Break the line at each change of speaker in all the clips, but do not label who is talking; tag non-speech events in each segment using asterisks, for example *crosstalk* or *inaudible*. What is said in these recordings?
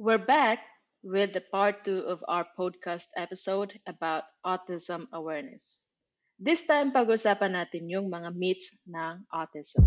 We're back with the part two of our podcast episode about autism awareness. This time, pag-usapan natin yung mga myths ng autism.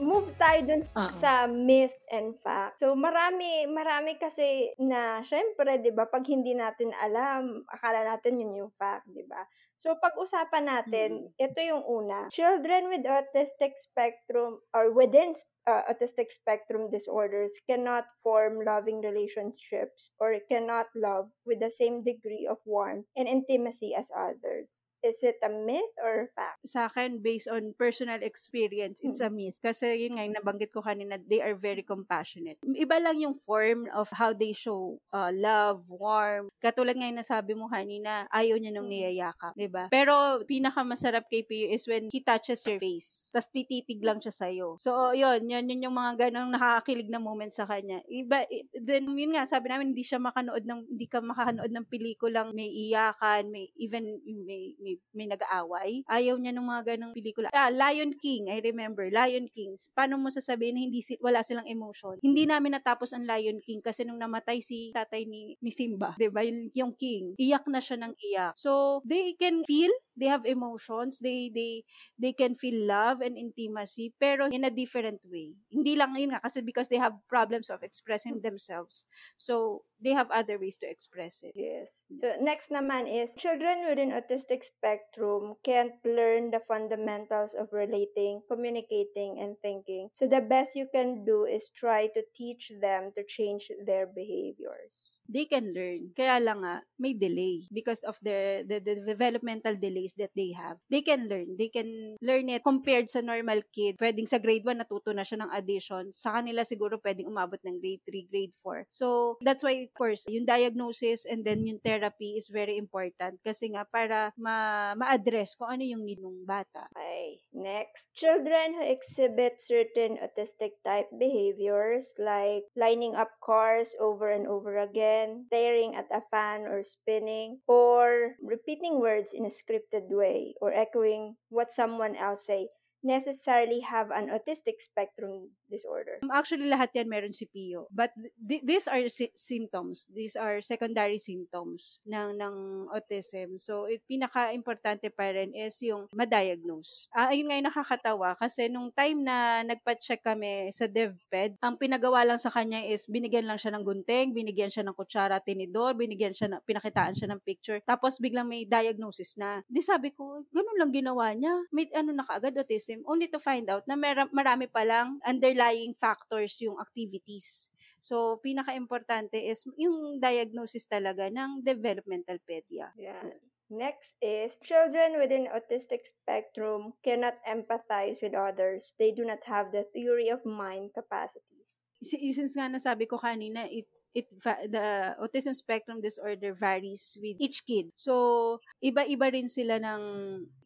move tayo dun
Oo.
sa myth and fact. So, marami, marami kasi na, syempre, di ba, pag hindi natin alam, akala natin yun yung fact, di ba? So, pag-usapan natin, ito yung una. Children with autistic spectrum or within uh, autistic spectrum disorders cannot form loving relationships or cannot love with the same degree of warmth and intimacy as others. Is it a myth or a fact?
sa akin, based on personal experience, it's a myth. Kasi yun nga, yung nabanggit ko kanina, they are very compassionate. Iba lang yung form of how they show uh, love, warm. Katulad nga yung nasabi mo kanina, ayaw niya nung niyayakap, 'di ba? Pero pinakamasarap kay Pio is when he touches your face. Tapos tititig lang siya sa'yo. So, yun, yun, yun yung mga ganong nakakakilig na moment sa kanya. Iba, then, yun nga, sabi namin, hindi siya makanood ng, hindi ka makanood ng pelikulang may iyakan, may, even, may, may, may nag-aaway. Ayaw niya ng mga ganong pelikula. Ah, Lion King, I remember, Lion King. Paano mo sasabihin na hindi wala silang emotion? Hindi namin natapos ang Lion King kasi nung namatay si tatay ni, ni Simba, 'di ba? Yung, yung king, iyak na siya ng iyak. So, they can feel they have emotions they they they can feel love and intimacy pero in a different way hindi lang yun nga kasi because they have problems of expressing themselves so they have other ways to express it
Yes. So next naman is children within autistic spectrum can't learn the fundamentals of relating, communicating, and thinking. So the best you can do is try to teach them to change their behaviors.
They can learn. Kaya lang nga, may delay because of the, the, the developmental delays that they have. They can learn. They can learn it compared sa normal kid. Pwedeng sa grade 1, natuto na siya ng addition. Sa kanila siguro pwedeng umabot ng grade 3, grade 4. So, that's why, of course, yung diagnosis and then yung therapy is very important kasi nga para ma- ma-address kung ano yung need ng bata.
Okay. Next, children who exhibit certain autistic type behaviors like lining up cars over and over again, staring at a fan or spinning, or repeating words in a scripted way, or echoing what someone else say, necessarily have an autistic spectrum disorder.
Um, Actually, lahat yan meron si Pio. But th- these are sy- symptoms. These are secondary symptoms ng, ng autism. So, it, pinaka-importante pa rin is yung ma-diagnose. Ah, ayun nga yung nakakatawa kasi nung time na nagpa-check kami sa DevPed, ang pinagawa lang sa kanya is binigyan lang siya ng gunting, binigyan siya ng kutsara, tinidor, binigyan siya ng, pinakitaan siya ng picture. Tapos biglang may diagnosis na. Di sabi ko, ganun lang ginawa niya. May ano na kaagad autism. Only to find out na mera- marami palang underlying factors yung activities. So, pinaka-importante is yung diagnosis talaga ng developmental pedia.
Yeah. Next is children within autistic spectrum cannot empathize with others. They do not have the theory of mind capacities.
Si- Since nga nasabi ko kanina, it, it, the autism spectrum disorder varies with each kid. So, iba-iba rin sila ng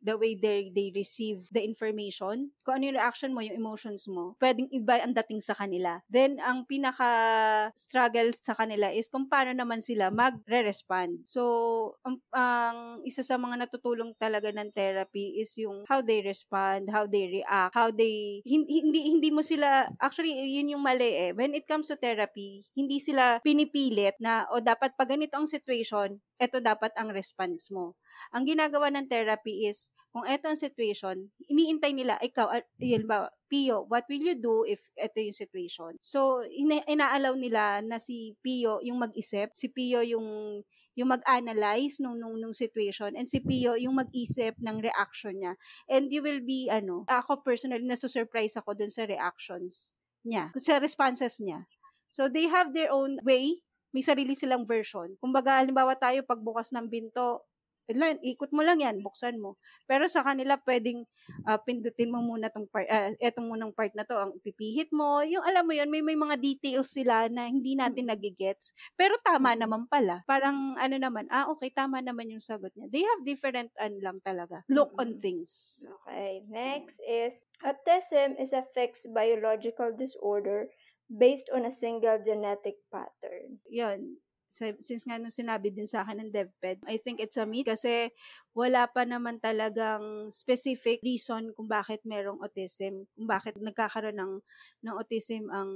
the way they, they receive the information. Kung ano yung reaction mo, yung emotions mo, pwedeng iba ang dating sa kanila. Then, ang pinaka-struggle sa kanila is kung paano naman sila magre-respond. So, ang, ang isa sa mga natutulong talaga ng therapy is yung how they respond, how they react, how they, hindi, hindi, mo sila, actually, yun yung mali eh. When it comes to therapy, hindi sila pinipilit na, o dapat pag ganito ang situation, ito dapat ang response mo. Ang ginagawa ng therapy is, kung ito ang situation, iniintay nila, ikaw, ah, yun ba, Pio, what will you do if ito yung situation? So, ina- inaalaw nila na si Pio yung mag-isip, si Pio yung yung mag-analyze nung, nung, nung situation and si Pio yung mag-isip ng reaction niya. And you will be, ano, ako personally, nasusurprise ako dun sa reactions niya, sa responses niya. So, they have their own way, may sarili silang version. Kumbaga, halimbawa tayo, pagbukas ng binto, Lan, ikot mo lang yan, buksan mo. Pero sa kanila, pwedeng ah, pindutin mo muna tong part, ah, etong munang part na to, ang pipihit mo. Yung alam mo yun, may, may mga details sila na hindi natin nagigets. Pero tama naman pala. Parang ano naman, ah okay, tama naman yung sagot niya. They have different, ano lang talaga, look on things.
Okay, next is autism is a fixed biological disorder based on a single genetic pattern.
Yun. Since nga nung sinabi din sa akin ng DepEd, I think it's a myth kasi wala pa naman talagang specific reason kung bakit merong autism, kung bakit nagkakaroon ng, ng autism ang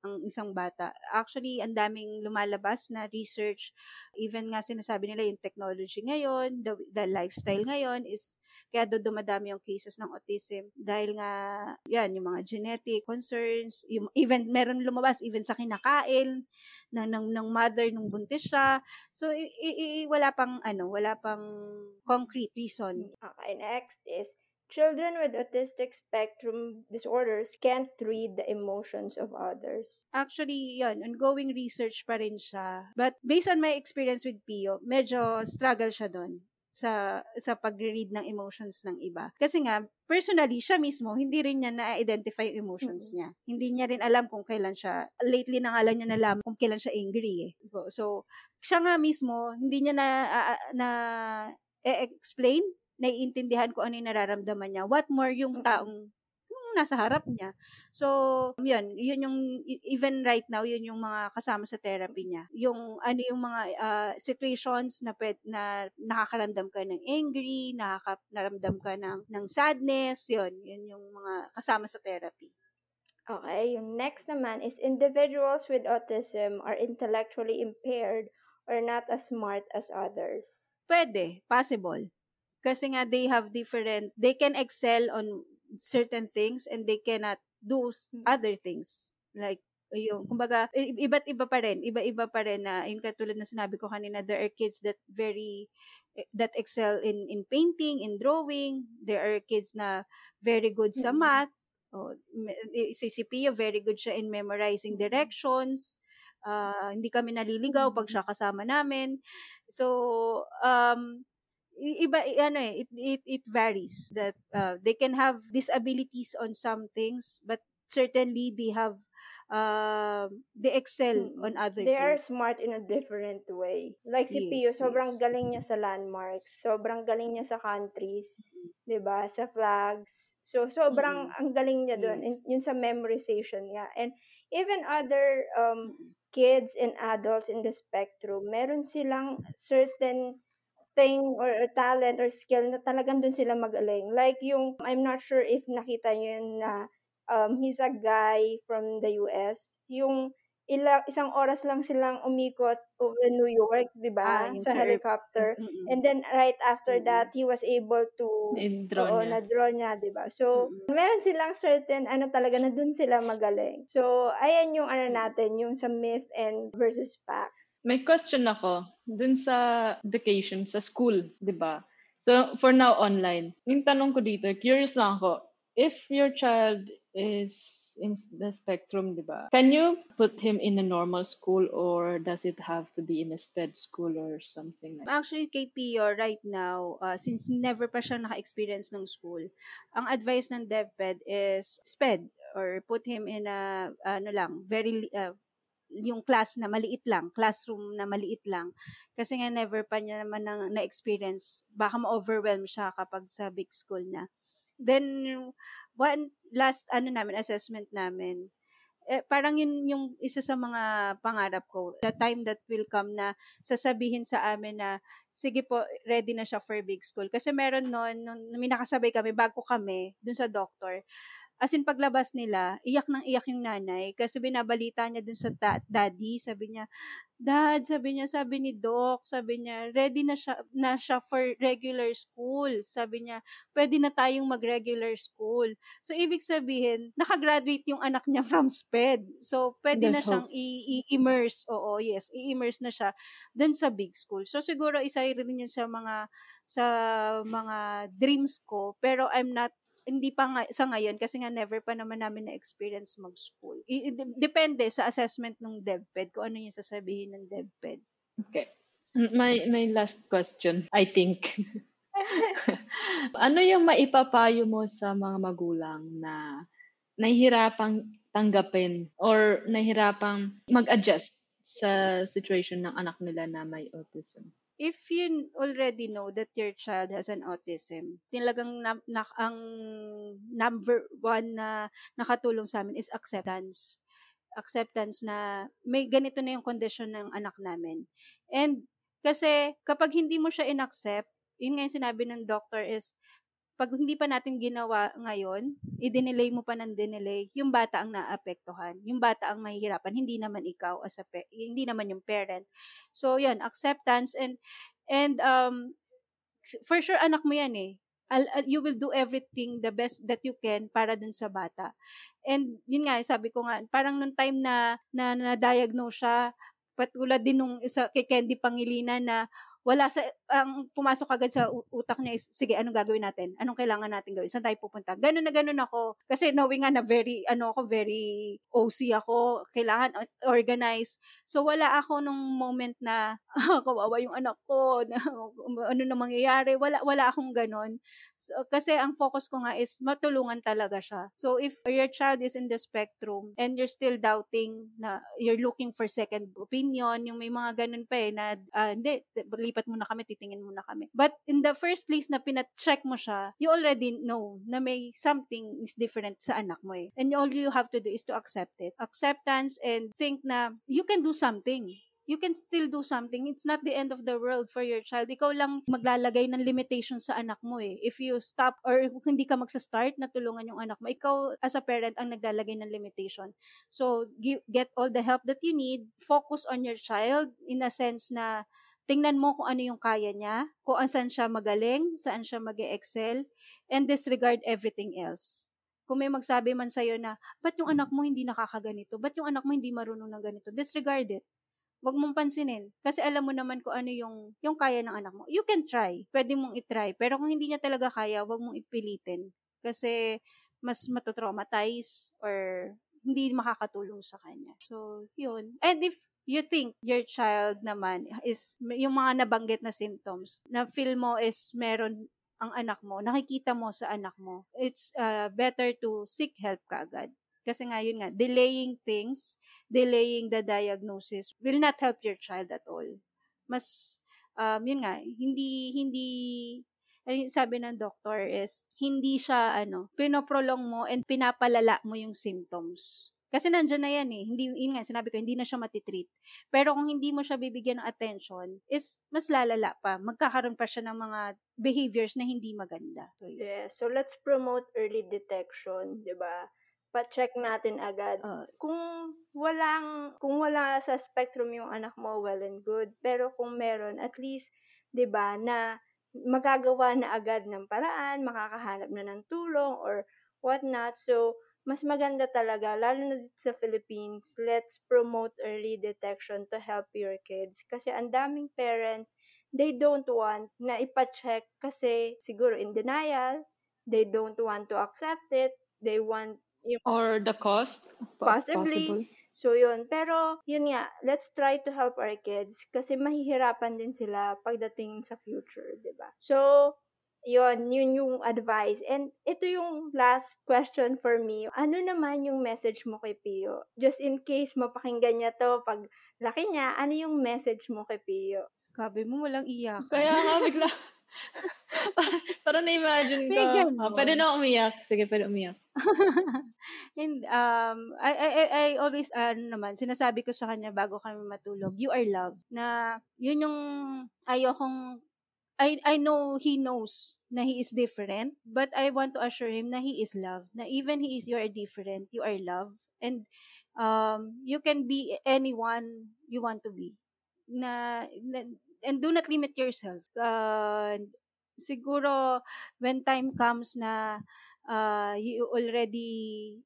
ang isang bata. Actually, ang daming lumalabas na research. Even nga sinasabi nila yung technology ngayon, the, the lifestyle ngayon is kaya do dumadami yung cases ng autism dahil nga yan yung mga genetic concerns, yung, even meron lumabas even sa kinakain ng ng, ng mother nung buntis siya. So i, i, wala pang ano, wala pang concrete reason.
Okay, next is Children with autistic spectrum disorders can't read the emotions of others.
Actually, yun, ongoing research pa rin siya. But based on my experience with Pio, medyo struggle siya doon sa sa pagre-read ng emotions ng iba. Kasi nga, personally, siya mismo, hindi rin niya na-identify yung emotions mm-hmm. niya. Hindi niya rin alam kung kailan siya, lately na nga lang niya nalaman kung kailan siya angry eh. So, siya nga mismo, hindi niya na, uh, na e-explain naiintindihan ko ano yung nararamdaman niya. What more yung taong yung nasa harap niya. So, yun, yun yung, even right now, yun yung mga kasama sa therapy niya. Yung, ano yung mga uh, situations na, pet, na nakakaramdam ka ng angry, nakakaramdam ka ng, ng sadness, yun, yun yung mga kasama sa therapy.
Okay, yung next naman is individuals with autism are intellectually impaired or not as smart as others.
Pwede, possible. Kasi nga they have different, they can excel on certain things and they cannot do hmm. other things. Like, yung, kumbaga, iba't iba pa rin, iba-iba pa rin na, yung katulad na sinabi ko kanina, there are kids that very, eh, that excel in in painting, in drawing. There are kids na very good sa mm-hmm. math. Oh, si, si Pio, very good siya in memorizing mm-hmm. directions. Uh, hindi kami naliligaw pag siya kasama namin. So, um, iba ano eh it, it it varies that uh, they can have disabilities on some things but certainly they have uh, they excel on other
they
things.
are smart in a different way like si yes, Pio sobrang yes. galing niya sa landmarks sobrang galing niya sa countries mm-hmm. 'di ba sa flags so sobrang mm-hmm. ang galing niya doon yes. yun sa memorization niya and even other um mm-hmm. kids and adults in the spectrum meron silang certain thing or, or talent or skill na talagang dun sila magaling. Like yung, I'm not sure if nakita nyo yun na um, he's a guy from the US. Yung ilang isang oras lang silang umikot over New York, 'di ba? Ah, sa helicopter. Mm-mm. And then right after Mm-mm. that, he was able to
draw
oo, na draw niya, 'di ba? So, Mm-mm. meron silang certain ano talaga na dun sila magaling. So, ayan yung ano natin, yung sa myth and versus facts.
May question ako dun sa education sa school, 'di ba? So, for now online. Yung tanong ko dito, curious lang ako, if your child is in the spectrum, di ba? Can you put him in a normal school or does it have to be in a SPED school or something like
Actually, kay Pio, right now, uh, since never pa siya naka-experience ng school, ang advice ng DepEd is SPED or put him in a, ano lang, very, uh, yung class na maliit lang, classroom na maliit lang. Kasi nga never pa niya naman na, na-experience, baka ma-overwhelm siya kapag sa big school na. Then, one last ano namin, assessment namin, eh, parang yun yung isa sa mga pangarap ko. The time that will come na sasabihin sa amin na, sige po, ready na siya for big school. Kasi meron noon, nung may nakasabay kami, bago kami, dun sa doctor, As in, paglabas nila, iyak nang iyak yung nanay kasi binabalita niya dun sa ta- daddy. Sabi niya, Dad, sabi niya, sabi ni Doc, sabi niya, ready na siya, na siya for regular school. Sabi niya, pwede na tayong mag-regular school. So, ibig sabihin, nakagraduate yung anak niya from SPED. So, pwede That's na siyang i-immerse. Oo, yes, i-immerse na siya dun sa big school. So, siguro isa rin yun sa mga sa mga dreams ko pero I'm not hindi pa nga, sa ngayon kasi nga never pa naman namin na-experience mag-school. I, depende sa assessment ng DepEd kung ano yung sasabihin ng DepEd.
Okay. My my last question, I think. *laughs* ano yung maipapayo mo sa mga magulang na nahihirapang tanggapin or nahihirapang mag-adjust sa situation ng anak nila na may autism?
If you already know that your child has an autism, talagang na, na, ang number one na nakatulong sa amin is acceptance. acceptance na may ganito na yung condition ng anak namin. And kasi kapag hindi mo siya inaccept, yun nga yung sinabi ng doctor is, pag hindi pa natin ginawa ngayon, i-delay mo pa ng dinelay, yung bata ang naapektuhan. Yung bata ang mahihirapan, hindi naman ikaw as a pe- hindi naman yung parent. So, yun, acceptance and and um for sure anak mo yan eh. I'll, I'll- you will do everything the best that you can para dun sa bata. And yun nga, sabi ko nga, parang nung time na na, na-diagnose siya, patulad din nung isa kay Candy Pangilinan na wala sa ang pumasok agad sa utak niya is sige anong gagawin natin? Anong kailangan natin gawin? Saan tayo pupunta? Ganun na ganun ako. Kasi knowing nga na very ano ako very OC ako kailangan organize. So wala ako nung moment na *laughs* kawawa yung anak ko na, *laughs* ano na mangyayari wala wala akong ganun. So, kasi ang focus ko nga is matulungan talaga siya. So if your child is in the spectrum and you're still doubting na you're looking for second opinion yung may mga ganun pa eh na ah, hindi lipat muna kami titingin muna kami but in the first place na pina-check mo siya you already know na may something is different sa anak mo eh and all you have to do is to accept it acceptance and think na you can do something you can still do something. It's not the end of the world for your child. Ikaw lang maglalagay ng limitation sa anak mo eh. If you stop or kung hindi ka magsa-start na tulungan yung anak mo, ikaw as a parent ang naglalagay ng limitation. So, give, get all the help that you need. Focus on your child in a sense na tingnan mo kung ano yung kaya niya, kung saan siya magaling, saan siya mag excel and disregard everything else. Kung may magsabi man sa'yo na, ba't yung anak mo hindi nakakaganito? Ba't yung anak mo hindi marunong ng ganito? Disregard it. Huwag mong pansinin. Kasi alam mo naman kung ano yung, yung kaya ng anak mo. You can try. Pwede mong itry. Pero kung hindi niya talaga kaya, huwag mong ipilitin. Kasi mas matotraumatize or hindi makakatulong sa kanya. So, yun. And if you think your child naman is yung mga nabanggit na symptoms na feel mo is meron ang anak mo, nakikita mo sa anak mo, it's uh, better to seek help kaagad. Kasi nga, yun nga, delaying things, delaying the diagnosis will not help your child at all. Mas, um, yun nga, hindi, hindi, ano yung sabi ng doctor is, hindi siya, ano, pinoprolong mo and pinapalala mo yung symptoms. Kasi nandyan na yan eh. Hindi, yun nga, sinabi ko, hindi na siya matitreat. Pero kung hindi mo siya bibigyan ng attention, is mas lalala pa. Magkakaroon pa siya ng mga behaviors na hindi maganda. So, yun.
Yes. So, let's promote early detection, di ba? Pa-check natin agad.
Uh,
Kung walang, kung wala sa spectrum yung anak mo, well and good. Pero kung meron, at least, di ba, na magagawa na agad ng paraan, makakahanap na ng tulong or whatnot. So, mas maganda talaga, lalo na dito sa Philippines, let's promote early detection to help your kids. Kasi ang daming parents, they don't want na ipacheck kasi siguro in denial, they don't want to accept it, they want yung
Or the cost? po-
Possibly.
Possible.
So, yun. Pero, yun nga, let's try to help our kids kasi mahihirapan din sila pagdating sa future, di ba? So, yun, yun yung advice. And ito yung last question for me. Ano naman yung message mo kay Pio? Just in case mapakinggan niya to pag laki niya, ano yung message mo kay Pio?
sabi mo, walang iyak.
Kaya nga bigla. *laughs* *laughs* Parang na-imagine ko. Ah, pwede na umiyak. Sige, pwede umiyak. *laughs*
And um I I I- I always ano naman sinasabi ko sa kanya bago kami matulog, you are loved. Na yun yung ayokong I I know he knows na he is different, but I want to assure him na he is loved. Na even he is you are different, you are loved and um you can be anyone you want to be. Na, na and do not limit yourself. Uh, siguro when time comes na uh, you already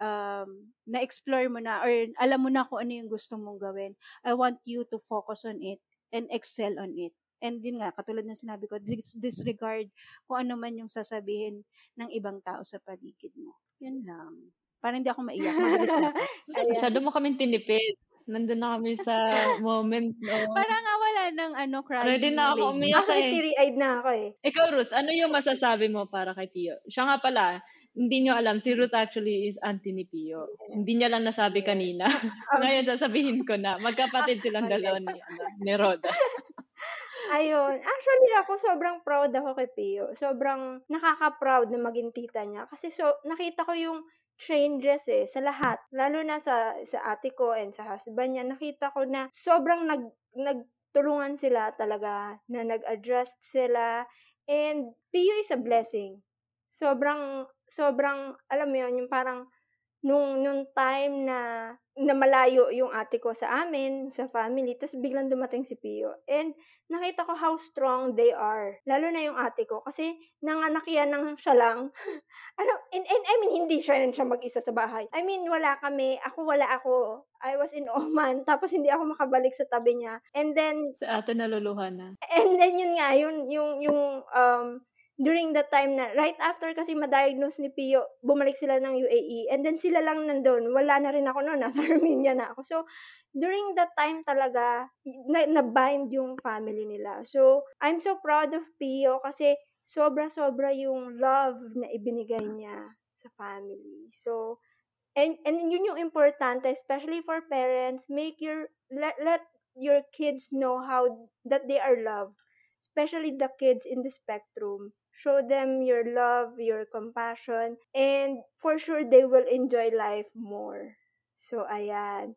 um, na-explore mo na or alam mo na kung ano yung gusto mong gawin, I want you to focus on it and excel on it. And yun nga, katulad ng sinabi ko, dis- disregard kung ano man yung sasabihin ng ibang tao sa paligid mo. Yun lang. Para hindi ako maiyak, mabilis dapat.
Ayan. *laughs*
Masyado mo kaming tinipid. Nandun na kami sa *laughs* moment. No?
Para wala ng ano, crying
Ready na ako
lady.
umiyak
Ako,
eh.
teary-eyed na ako eh.
Ikaw, Ruth, ano yung masasabi mo para kay Pio? Siya nga pala, hindi nyo alam, si Ruth actually is anti ni Pio. Hindi niya lang nasabi
Yes.
kanina. *laughs* Ngayon, sasabihin ko na. Magkapatid silang *laughs* dalawa ni, ano, ni Roda. *laughs*
Ayun. Actually, ako sobrang proud ako kay Pio. Sobrang nakaka-proud na maging tita niya. Kasi so, nakita ko yung changes eh sa lahat. Lalo na sa sa ate ko and sa husband niya, nakita ko na sobrang nag nagtulungan sila talaga na nag-adjust sila and PU is a blessing. Sobrang sobrang alam mo yun, yung parang nung nung time na na malayo yung ate ko sa amin, sa family, tapos biglang dumating si Pio. And nakita ko how strong they are. Lalo na yung ate ko. Kasi nanganak yan ng siya lang. *laughs* ano, and, and I mean, hindi siya rin siya mag-isa sa bahay. I mean, wala kami. Ako, wala ako. I was in Oman. *laughs* Tapos hindi ako makabalik sa tabi niya. And then...
Sa ate naluluhan na.
And then yun nga, yun, yung, yung, um, during the time na, right after kasi ma-diagnose ni Pio, bumalik sila ng UAE. And then sila lang nandun. Wala na rin ako noon. Nasa *laughs* Armenia na ako. So, during that time talaga, na, na-bind yung family nila. So, I'm so proud of Pio kasi sobra-sobra yung love na ibinigay niya sa family. So, and, and yun yung importante, especially for parents, make your, let, let your kids know how that they are loved especially the kids in the spectrum show them your love, your compassion, and for sure they will enjoy life more. So, ayan.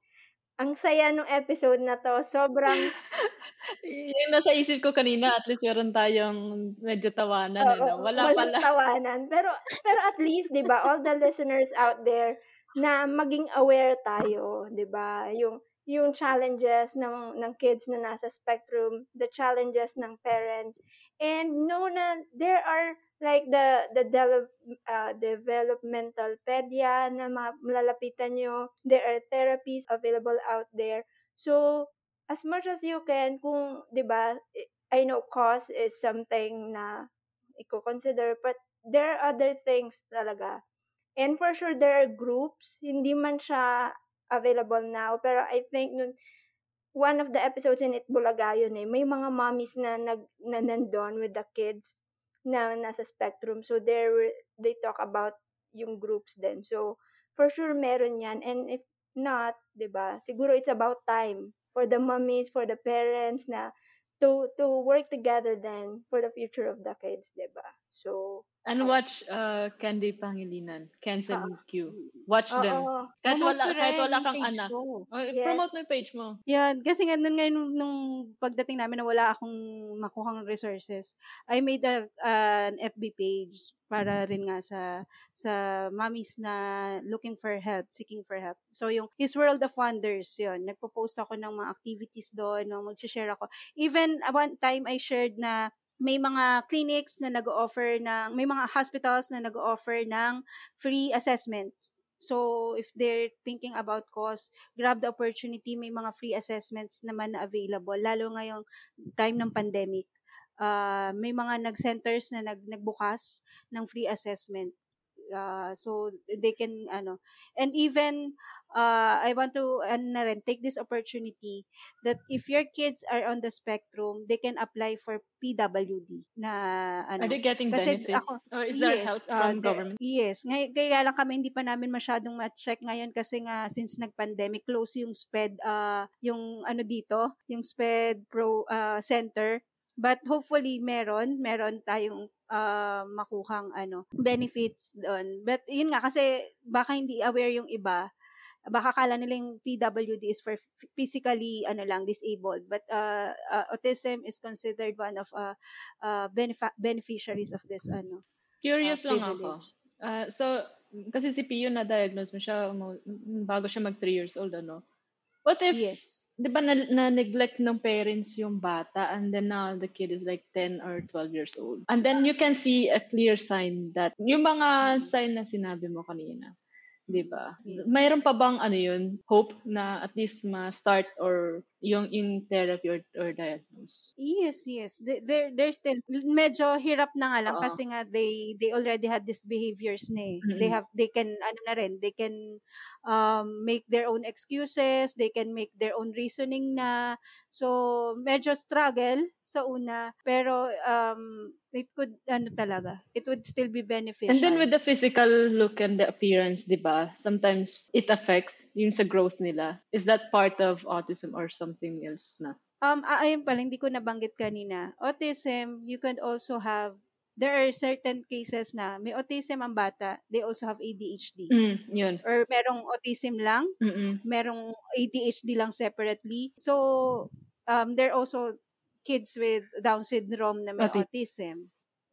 Ang saya nung episode na to. Sobrang... *laughs*
yung nasa isip ko kanina, at least meron tayong medyo tawanan. Oo, ano? Wala pala.
tawanan. Pero, pero at least, di ba, all the listeners out there, na maging aware tayo, 'di ba? Yung yung challenges ng ng kids na nasa spectrum, the challenges ng parents, and know na there are like the the de- uh, developmental pedia na malalapitan nyo. There are therapies available out there. So, as much as you can, kung, di ba, I know cost is something na i-consider, but there are other things talaga. And for sure, there are groups, hindi man siya available now. Pero I think nun, one of the episodes in It Bulaga yun eh, may mga mommies na, nag, na nandun with the kids na nasa spectrum. So there they talk about yung groups then. So for sure meron yan. And if not, 'di ba? Siguro it's about time for the mommies, for the parents na to to work together then for the future of the kids, 'di ba? So
And watch uh, Candy Pangilinan, Cancel uh, Q. Watch uh, them. Uh, kahit wala, kahit wala kang anak. Oh, yes. Promote mo yung page mo.
Yan. Kasi nga nun ngayon, nung pagdating namin na wala akong makuhang resources, I made a, uh, an FB page para rin nga sa sa mommies na looking for help, seeking for help. So yung His World of Wonders, yun. Nagpo-post ako ng mga activities doon, no, mag-share ako. Even one time I shared na may mga clinics na nag-offer ng, may mga hospitals na nag-offer ng free assessment. So, if they're thinking about cost, grab the opportunity. May mga free assessments naman na available, lalo ngayong time ng pandemic. Uh, may mga nag-centers na nag nagbukas ng free assessment. Uh, so, they can, ano, and even, uh, I want to ano na rin, take this opportunity that if your kids are on the spectrum, they can apply for PWD na ano.
Are they getting kasi benefits? Ako, Or is there yes, help uh, from uh, government?
Yes. Ngay kaya lang kami hindi pa namin masyadong ma-check ngayon kasi nga since nag-pandemic, close yung SPED, uh, yung ano dito, yung SPED Pro uh, Center. But hopefully meron, meron tayong uh, makuhang ano benefits doon. But yun nga kasi baka hindi aware yung iba. Baka kala nila yung PWD is for physically ano lang disabled. But uh, uh, autism is considered one of uh, uh benef- beneficiaries of this ano
curious uh, lang ako. uh, so kasi si Pio na diagnose mo siya bago siya mag 3 years old ano What if, yes. di ba, na ng parents yung bata and then now the kid is like 10 or 12 years old. And then you can see a clear sign that, yung mga sign na sinabi mo kanina, 'di ba? Yes. Mayroon pa bang ano 'yun, hope na at least ma-start or yung in therapy or, or diagnose?
Yes, yes. There there's still medyo hirap na nga lang Uh-oh. kasi nga they they already had these behaviors na eh. Mm-hmm. They have they can ano na rin, they can um, make their own excuses, they can make their own reasoning na. So, medyo struggle sa una, pero um, it could, ano talaga, it would still be beneficial.
And then with the physical look and the appearance, di ba, sometimes it affects yung sa growth nila. Is that part of autism or something else na?
Um, ayun pala, hindi ko nabanggit kanina. Autism, you can also have there are certain cases na may autism ang bata, they also have ADHD.
Mm, yun.
Or merong autism lang,
Mm-mm.
merong ADHD lang separately. So, um, there are also kids with Down syndrome na may
Auti-
autism.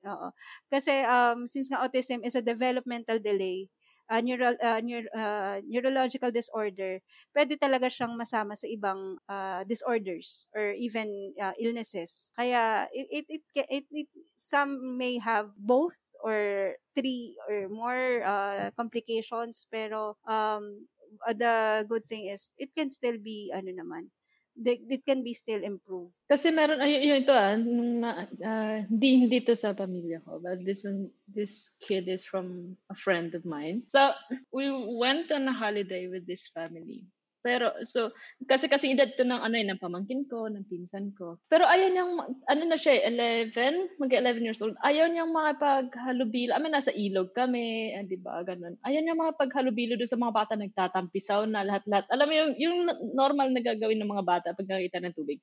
Oo. Kasi um, since nga autism is a developmental delay, uh, neural, uh, neur- uh, neurological disorder, pwede talaga siyang masama sa ibang uh, disorders or even uh, illnesses. Kaya it, it, it, it, it, some may have both or three or more uh, complications pero um, uh, the good thing is it can still be ano naman they- it can be still improved
Kasi meron, ay, yun ito ah, nung ah, hindi, hindi to sa pamilya ko, but this one, this kid is from a friend of mine. So, we went on a holiday with this family. Pero, so, kasi kasi edad to ng ano eh, ng pamangkin ko, ng pinsan ko. Pero ayaw niyang, ano na siya eh, 11, mag-11 years old, ayaw niyang makipaghalubilo. I mean, nasa ilog kami, eh, di ba, ganun. Ayaw niyang makipaghalubilo doon sa mga bata nagtatampisaw na lahat-lahat. Alam mo yung, yung normal na gagawin ng mga bata pag nakita ng tubig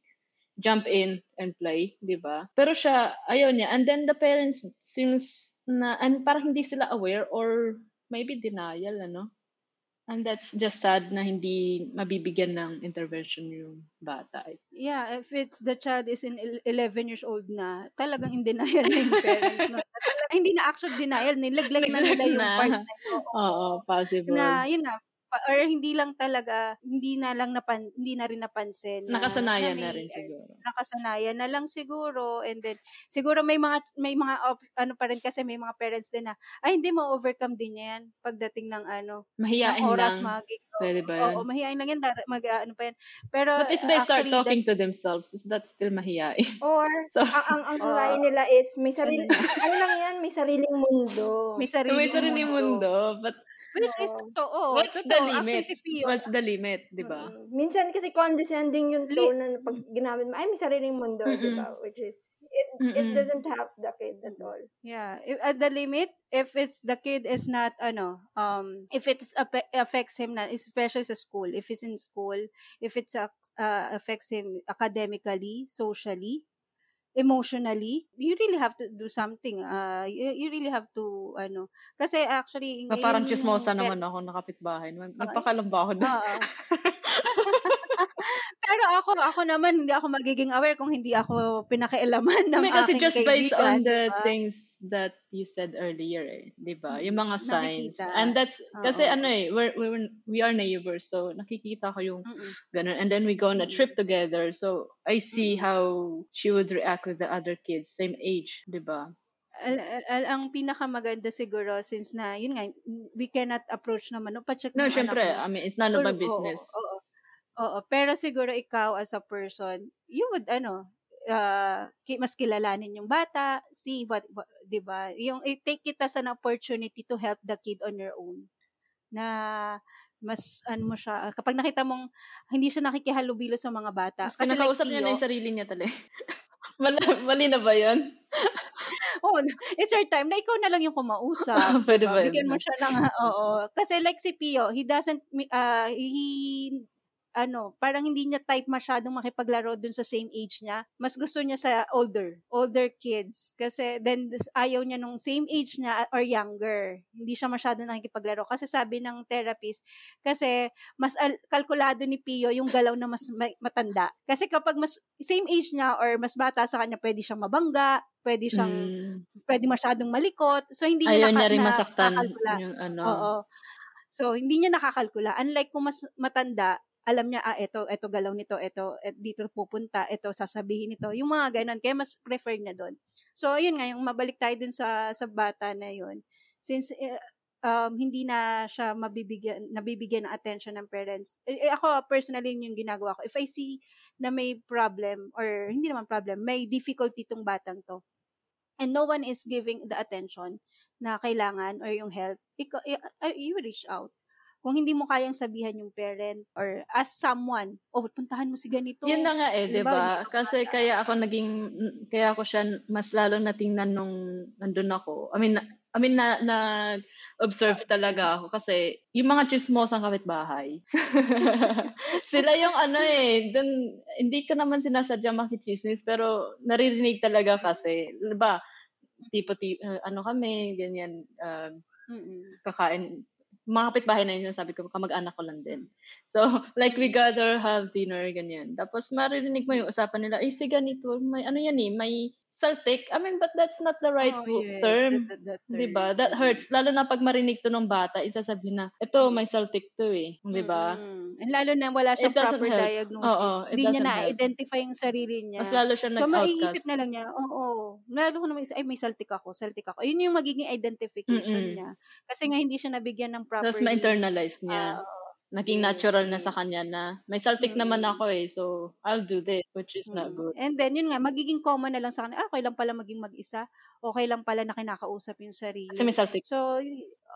jump in and play, di ba? Pero siya, ayaw niya. And then the parents seems na, and parang hindi sila aware or maybe denial, ano? And that's just sad na hindi mabibigyan ng intervention yung bata.
yeah if it's the child is in el- 11 years old na talagang in denial na yung parent no? Talagang hindi na actual denial nilaglag na nila yung part na.
Oo, possible.
na yun nga or hindi lang talaga hindi na lang napan hindi na rin napansin na-
Nakasanayan na,
may,
rin
uh,
siguro.
nakasanayan na lang siguro and then siguro may mga may mga op- ano pa rin kasi may mga parents din na ay hindi mo overcome din yan pagdating ng ano
Mahiyain
ng oras
lang.
magig
Pwede ba
oo
yun?
mahihain lang yan mag uh, ano pa yan pero
But if they start
actually,
talking
that's-
to themselves, is that still mahiyain? *laughs*
Or,
So,
ang, ang, ang *laughs*
Oo.
unahin nila is, may sarili, ano lang yan, may sariling mundo.
may sarili
may sarili mundo. But
which is
Oo.
totoo
what's the
totoo.
limit?
actually si Pio
What's the limit, di ba?
Mm. Minsan kasi condescending yung tone na pag ginamit mo, ay, may sariling mundo, di
Mm-mm.
ba? Which is, it, it
Mm-mm.
doesn't help the kid at all.
Yeah, if, at the limit, if it's the kid is not ano, um, if it affects him na, especially sa school, if he's in school, if it uh, affects him academically, socially, emotionally, you really have to do something. Uh, you, you really have to ano, kasi actually
parang
yung
chismosa naman ako nakapitbahay. Magpakalam ba ako?
Oo. *laughs* Pero ako, ako naman, hindi ako magiging aware kung hindi ako pinakialaman ng
Hindi kasi
aking
just based on the
diba?
things that you said earlier, eh, 'di ba? Yung mga signs.
Nakikita.
And that's kasi
Oo.
ano eh, we're, we're, we are neighbors, so nakikita ko yung
Mm-mm.
ganun. And then we go on a
Mm.
trip together, so I see
Mm.
how she would react with the other kids, same age, 'di ba?
al, al- al- ang pinakamaganda siguro since na yun nga we cannot approach naman no pa-check
No, syempre. I mean, it's none of my
oo,
business.
Oo, oo, oo. pero siguro ikaw as a person you would ano uh, mas kilalanin yung bata see what, what 'di ba yung i-take it as an opportunity to help the kid on your own na mas ano mo siya kapag nakita mong hindi siya nakikihalubilo sa mga bata
Mas
kasi like
kinakausap niya na yung sarili niya talaga. *laughs* mali, mali na ba yun? *laughs*
oh, it's your time na ikaw na lang yung kumausap. *laughs*
Pwede
diba?
ba?
Bigyan mo siya ng, oo. Kasi like si Pio, he doesn't, uh, he, ano, parang hindi niya type masyadong makipaglaro dun sa same age niya. Mas gusto niya sa older, older kids. Kasi then ayaw niya nung same age niya or younger. Hindi siya masyadong nakikipaglaro. Kasi sabi ng therapist, kasi mas al- kalkulado ni Pio yung galaw na mas ma- matanda. Kasi kapag mas same age niya or mas bata sa kanya, pwede siyang mabangga, pwede siyang
Mm.
pwede masyadong malikot. So, hindi
Ayaw
niya
niya
naka,
rin masaktan
nakakalkula.
yung ano.
Oo. So, hindi niya nakakalkula. Unlike kung mas matanda, alam niya, ah, ito, ito galaw nito, ito, et, dito pupunta, ito sasabihin nito. Yung mga ganon. Kaya mas prefer niya doon. So, ayun nga, yung mabalik tayo dun sa, sa bata na yun. Since, eh, um, hindi na siya mabibigyan, nabibigyan ng attention ng parents. Eh, eh, ako, personally, yun yung ginagawa ko. If I see na may problem, or hindi naman problem, may difficulty tong batang to, and no one is giving the attention na kailangan or yung help, ikaw, y- you reach out. Kung hindi mo kayang sabihan yung parent or ask someone, oh, puntahan mo si ganito.
Yun na nga eh, di ba? Kasi kaya ako naging, kaya ako siya mas lalo natingnan nung nandun ako. I mean, I mean, na, na observe talaga ako kasi yung mga chismosang kapitbahay. *laughs* sila yung ano eh, dun, hindi ko naman sinasadya makichismis pero naririnig talaga kasi, di ba? tipo, ti- uh, ano kami, ganyan, uh,
Mm-mm.
kakain. Mga kapitbahay na yun, sabi ko, kamag-anak ko lang din. So, *laughs* like, we gather, have dinner, ganyan. Tapos, maririnig mo yung usapan nila, ay, si ganito, may, ano yan eh, may Celtic. I mean, but that's not the right
Oh, yes,
term.
that- that- that
Di ba?
term.
That hurts. Lalo na pag marinig to ng bata, isasabihin na, ito, may Celtic to eh. Di ba?
Mm-mm. And lalo na wala siyang proper
help.
diagnosis.
Oo, it
Hindi niya na-identify yung sarili niya.
Mas lalo siya
So, maiisip na lang niya, oo, lalo ko naman isip, ay, may Celtic ako, Celtic ako. Yun yung magiging identification
Mm-mm.
niya. Kasi nga, hindi siya nabigyan ng properly.
Tapos ma-internalize niya.
ah,
Naging
yes,
natural na sa kanya na, may Celtic naman
Mm.
ako eh, so I'll do this, which is not
Mm.
good.
And then, yun nga, magiging common na lang sa kanya, ah, okay lang pala maging mag-isa, okay lang pala na kinakausap yung sarili.
Kasi may Celtic.
So,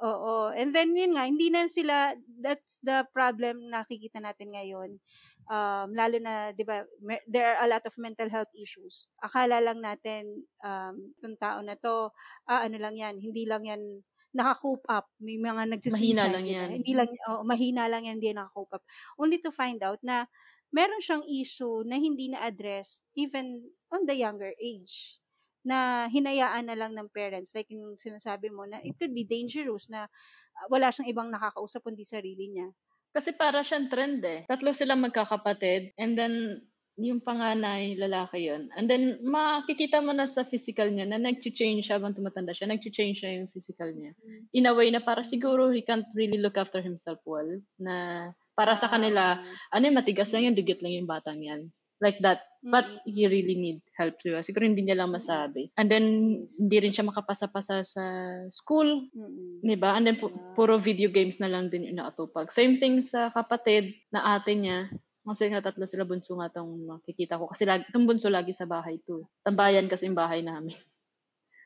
oo. And then, yun nga, hindi na sila, that's the problem na nakikita natin ngayon. Um, lalo na, di ba, there are a lot of mental health issues. Akala lang natin, um, itong tao na to, ah, ano lang yan, hindi lang yan naka-cope up. May mga nagsisuicide.
Mahina lang yan.
Hindi lang, oh, mahina lang yan, hindi naka-cope up. Only to find out na meron siyang issue na hindi na-address even on the younger age na hinayaan na lang ng parents like yung sinasabi mo na it could be dangerous na uh, wala siyang ibang nakakausap kundi sarili niya.
Kasi para siyang trend eh. Tatlo silang magkakapatid, and then yung panganay, lalaki yon And then, makikita mo na sa physical niya na nag-change siya habang tumatanda siya. Nag-change siya yung physical niya. In a way na para siguro he can't really look after himself well. Na para sa kanila, ano yung matigas lang yan, dugyot lang yung batang yan. Like that. But
Mm.
he really need help too. Siguro hindi niya lang masabi. And then, hindi rin siya makapasa-pasa sa school.
Mm-mm.
Di ba? And then, pu- puro video games na lang din yung nakatupag. Same thing sa kapatid na ate niya. Kasi nga tatlo sila bunso nga tong makikita ko. Kasi lagi, itong bunso lagi sa bahay to. Tambayan kasi yung bahay namin.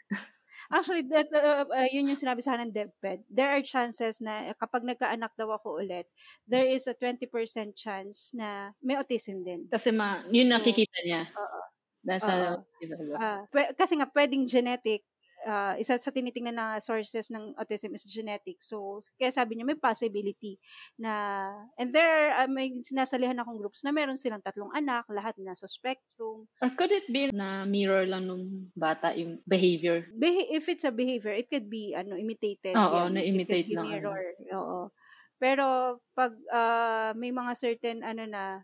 *laughs*
Actually, that, uh, uh, yun yung sinabi sa akin ng DepEd. There are chances na kapag nagkaanak daw ako ulit, there is a 20% chance na may autism din.
Kasi ma, yun
So,
nakikita niya.
Oo.
Nasa,
Oo.
develop.
Ah, pwe- kasi nga pwedeng genetic ah, isa sa tinitingnan na sources ng autism is genetic. So kaya sabi niya may possibility na and there ah, may sinasalihan akong groups na meron silang tatlong anak, lahat nasa spectrum.
Or could it be na mirror lang nung bata yung behavior?
Beha- if it's a behavior, it could be ano imitated.
Oo,
yan.
na-imitate
it could be
lang, ano.
mirror. Oo. Pero pag ah, may mga certain ano na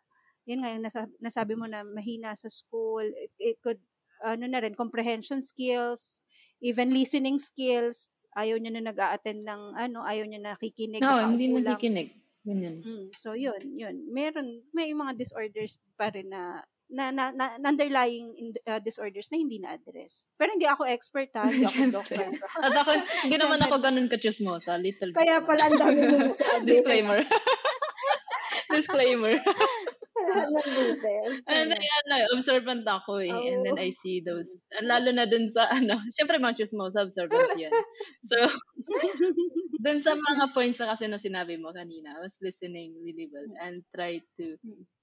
yun nga yung nasa, nasabi mo na mahina sa school, it, it could ano na rin comprehension skills, even listening skills, ayaw niya na nag-a-attend ng ano, ayaw niya nakikinig,
No,
nakaupo
hindi
lang.
nakikinig. Ganyan.
Mm, so yun, yun. Meron may mga disorders pa rin na na, na, na na underlying in, uh, disorders na hindi na-address. Pero hindi ako expert ha, hindi ako *laughs* doctor.
At ako, hindi *laughs* naman ako ganun ka-chismosa. Little bit.
Kaya pala ang dami mo nasabi. *laughs*
Disclaimer. Disclaimer.
Lahat ng details.
And then, ano, observant ako eh. And then I see those. Lalo na dun sa, ano, *laughs* syempre mga chismosa, observant yan. So, *laughs* dun sa mga points na kasi na sinabi mo kanina, I was listening really well and try to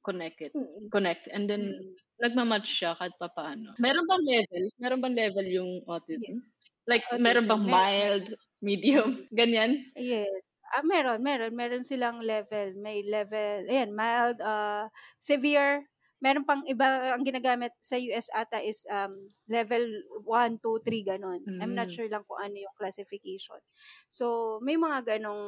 connect it.
Mm.
Connect. And then,
Mm.
nagmamatch siya kahit pa paano. Meron bang level? Meron bang level yung autism?
Yes.
Like,
Autism,
meron bang mild, medium, *laughs* ganyan?
Yes. Ah, meron, meron. Meron silang level. May level, ayan, mild, uh, severe. Meron pang iba, ang ginagamit sa US ata is um, level 1, 2, 3, ganon. I'm not
Mm.
sure lang kung ano yung classification. So, may mga ganong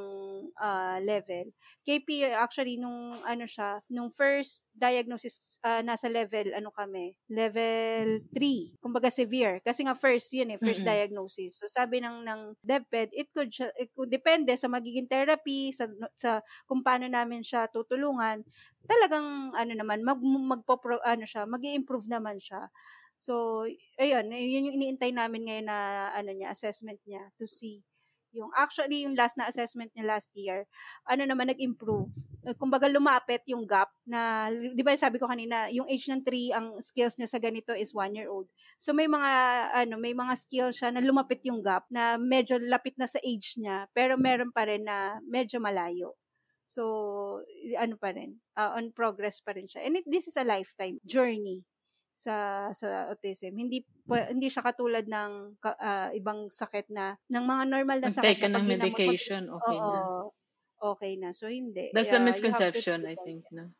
ah, level. KP, actually, nung ano siya, nung first diagnosis, ah, nasa level, ano kami, level 3. Kumbaga severe. Kasi nga first, yun eh, first
Mm-mm.
diagnosis. So, sabi ng, ng DepEd, it could, it could depende sa magiging therapy, sa, sa kung paano namin siya tutulungan, talagang ano naman mag magpo ano siya, magi-improve naman siya. So, ayun, yun yung iniintay namin ngayon na ano niya, assessment niya to see yung actually yung last na assessment niya last year, ano naman nag-improve. Eh, Kumbaga lumapit yung gap na 'di ba sabi ko kanina, yung age ng 3 ang skills niya sa ganito is 1 year old. So may mga ano, may mga skills siya na lumapit yung gap na medyo lapit na sa age niya, pero meron pa rin na medyo malayo. So, ano pa rin, uh, on progress pa rin siya. And it, this is a lifetime journey sa sa autism. Hindi pa- hindi siya katulad ng ah, ibang sakit na ng mga normal na sakit na
ng
pag pag-
medication, okay na.
Oo, okay na. So, hindi.
That's the
have to
misconception, I think, no?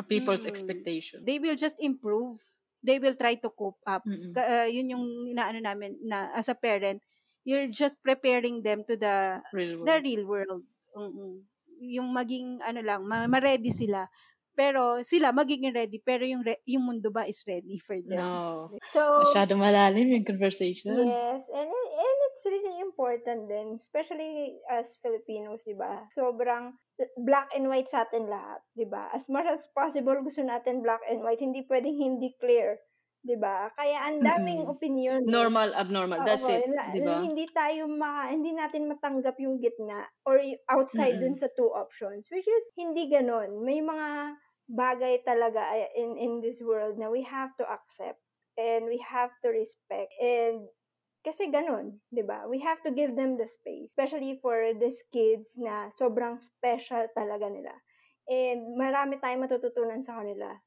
Of people's
Mm.
expectation.
They will just improve. they will try to cope up.
Mm-mm.
Ka- uh, yun yung inaano namin na as a parent, you're just preparing them to the
Real
the
world.
real world. Mm-mm. Yung maging ano lang, ma- ma-ready sila. Pero sila magiging ready, pero yung re- yung mundo ba is ready for them.
No.
So,
Masyado malalim yung conversation.
Yes, and it- and it's really important din, especially as Filipinos, 'di ba? Sobrang black and white sa atin lahat, 'di ba? As much as possible gusto natin black and white, hindi pedeng hindi clear, 'di ba? Kaya ang daming
Mm-mm.
opinion. eh.
Normal, abnormal. That's
Oo,
it.
na-
Di ba?
Hindi tayo ma, hindi natin matanggap yung gitna or outside
Mm-mm.
dun sa two options, which is hindi ganon. May mga bagay talaga ay- in in this world na we have to accept and we have to respect and kasi ganon, 'di ba? We have to give them the space, especially for these kids na sobrang special talaga nila. And marami tayong matututunan sa kanila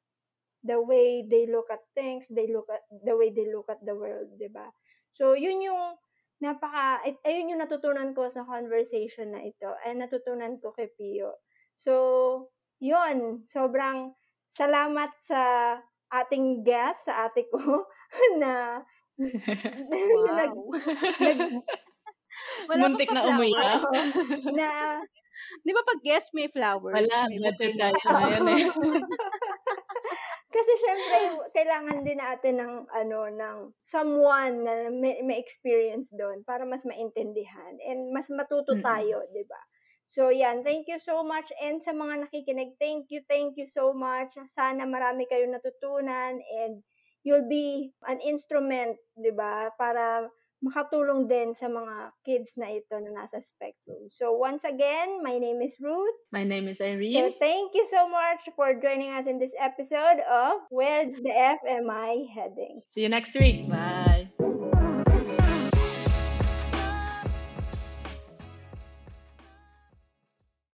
the way they look at things, they look at the way they look at the world, 'di ba? So, yun yung napaka ay- ayun yung natutunan ko sa conversation na ito and natutunan ko kay Pio. So, yun, sobrang salamat sa ating guest, sa ate ko *laughs* na nag, *laughs*
Wow.
nag, *laughs*
Wala pa
Muntik
pa
na
flowers.
umiyak.
na
Di ba pag guest may flowers?
Wala,
may
tayo ngayon eh.
Kasi syempre, kailangan din natin ng ano ng someone na may, may experience doon para mas maintindihan and mas matuto tayo, 'di ba? So yan, thank you so much and sa mga nakikinig, thank you, thank you so much. Sana marami kayong natutunan and you'll be an instrument, 'di ba, para makatulong din sa mga kids na ito na nasa spectrum. So once again, my name is Ruth.
My name is
So
Irene.
thank you so much for joining us in this episode of Where the F Am I Heading?
See you next week. Bye.